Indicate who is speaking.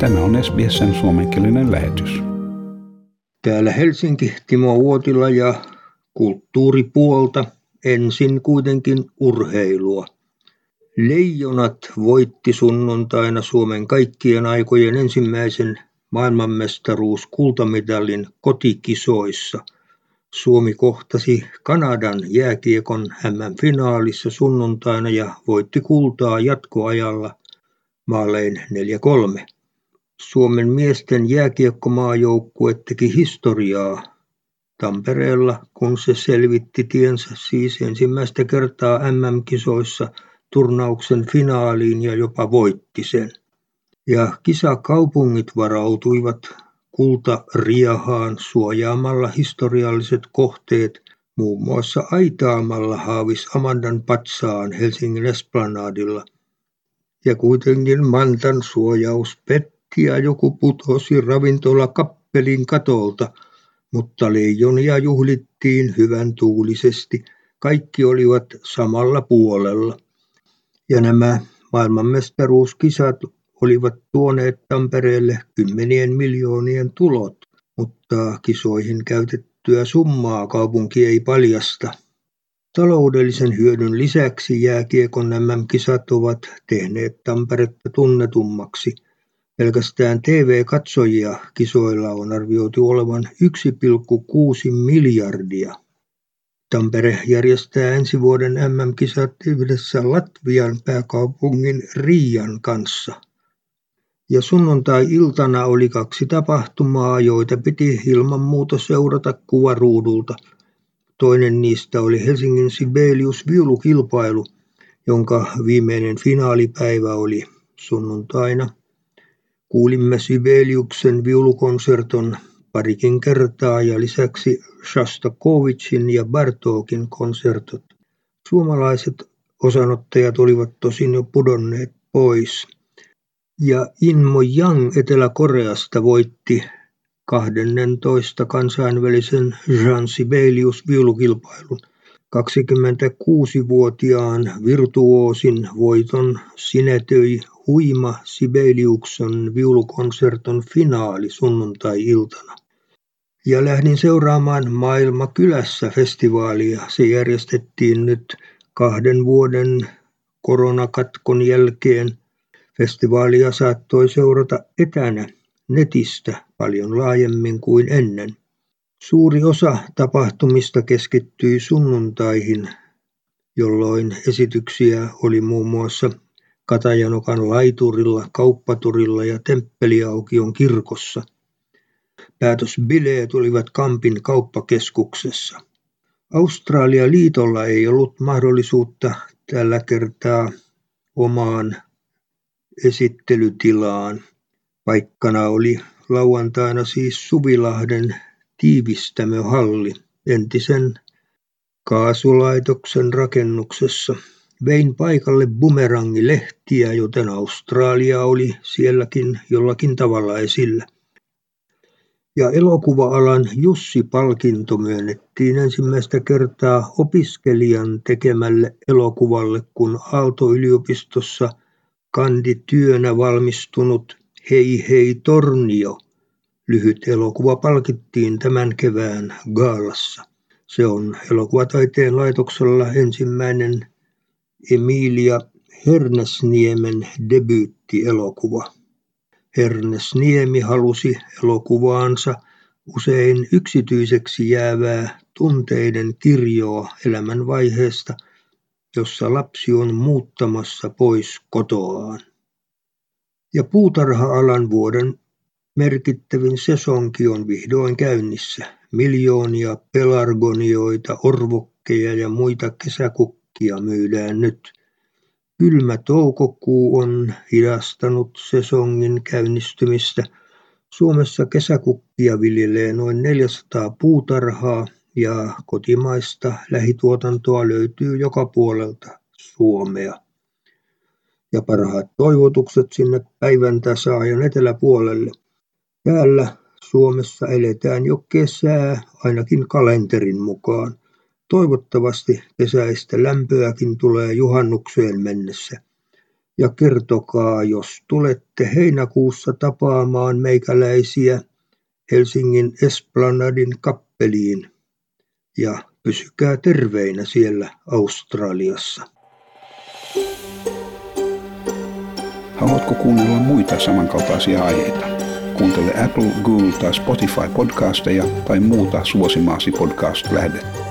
Speaker 1: Tämä on SBSn suomenkielinen lähetys.
Speaker 2: Täällä Helsinki, Timo Uotila ja kulttuuripuolta. Ensin kuitenkin urheilua. Leijonat voitti sunnuntaina Suomen kaikkien aikojen ensimmäisen maailmanmestaruus kultamitalin kotikisoissa. Suomi kohtasi Kanadan jääkiekon MM-finaalissa sunnuntaina ja voitti kultaa jatkoajalla maalein 4-3. Suomen miesten jääkiekkomaajoukkue teki historiaa Tampereella, kun se selvitti tiensä siis ensimmäistä kertaa MM-kisoissa turnauksen finaaliin ja jopa voitti sen. Ja kisakaupungit varautuivat kultariahaan suojaamalla historialliset kohteet muun muassa aitaamalla Haavis Amandan patsaan Helsingin Esplanadilla. Ja kuitenkin Mantan suojaus petti ja joku putosi ravintola kappelin katolta, mutta leijonia juhlittiin hyvän tuulisesti. Kaikki olivat samalla puolella. Ja nämä maailmanmestaruuskisat olivat tuoneet Tampereelle kymmenien miljoonien tulot, mutta kisoihin käytettyä summaa kaupunki ei paljasta. Taloudellisen hyödyn lisäksi jääkiekon MM-kisat ovat tehneet Tamperetta tunnetummaksi – Pelkästään TV-katsojia kisoilla on arvioitu olevan 1,6 miljardia. Tampere järjestää ensi vuoden MM-kisat yhdessä Latvian pääkaupungin Riian kanssa. Ja sunnuntai-iltana oli kaksi tapahtumaa, joita piti ilman muuta seurata kuvaruudulta. Toinen niistä oli Helsingin Sibelius viulukilpailu, jonka viimeinen finaalipäivä oli sunnuntaina. Kuulimme Sibeliuksen viulukonserton parikin kertaa ja lisäksi Shostakovich'n ja Bartokin konsertot. Suomalaiset osanottajat olivat tosin jo pudonneet pois. Ja Inmo Yang Etelä-Koreasta voitti 12 kansainvälisen Jean Sibelius viulukilpailun. 26-vuotiaan virtuoosin voiton sinetöi huima Sibeliuksen viulukonserton finaali sunnuntai-iltana. Ja lähdin seuraamaan Maailma kylässä festivaalia. Se järjestettiin nyt kahden vuoden koronakatkon jälkeen. Festivaalia saattoi seurata etänä netistä paljon laajemmin kuin ennen. Suuri osa tapahtumista keskittyi sunnuntaihin, jolloin esityksiä oli muun muassa Katajanokan laiturilla, kauppaturilla ja Temppeliaukion kirkossa. Päätösbileet olivat Kampin kauppakeskuksessa. Australia-liitolla ei ollut mahdollisuutta tällä kertaa omaan esittelytilaan. Paikkana oli lauantaina siis Suvilahden tiivistämöhalli entisen kaasulaitoksen rakennuksessa. Vein paikalle bumerangilehtiä, joten Australia oli sielläkin jollakin tavalla esillä. Ja elokuva-alan Jussi-palkinto myönnettiin ensimmäistä kertaa opiskelijan tekemälle elokuvalle, kun Aalto-yliopistossa kandityönä valmistunut Hei hei Tornio lyhyt elokuva palkittiin tämän kevään gaalassa. Se on elokuvataiteen laitoksella ensimmäinen Emilia Hernesniemen debyyttielokuva. Hernesniemi halusi elokuvaansa usein yksityiseksi jäävää tunteiden kirjoa elämänvaiheesta, jossa lapsi on muuttamassa pois kotoaan. Ja puutarha-alan vuoden merkittävin sesonki on vihdoin käynnissä. Miljoonia pelargonioita, orvokkeja ja muita kesäkukkia myydään nyt. Kylmä toukokuu on hidastanut sesongin käynnistymistä. Suomessa kesäkukkia viljelee noin 400 puutarhaa ja kotimaista lähituotantoa löytyy joka puolelta Suomea. Ja parhaat toivotukset sinne päivän tasaajan eteläpuolelle. Täällä Suomessa eletään jo kesää, ainakin kalenterin mukaan. Toivottavasti kesäistä lämpöäkin tulee juhannukseen mennessä. ja kertokaa, jos tulette heinäkuussa tapaamaan meikäläisiä Helsingin Esplanadin kappeliin ja pysykää terveinä siellä Australiassa.
Speaker 1: Haluatko kuunnella muita samankaltaisia aiheita? Kuuntele Apple, Google tai Spotify podcasteja tai muuta suosimaasi podcast-lähdettä.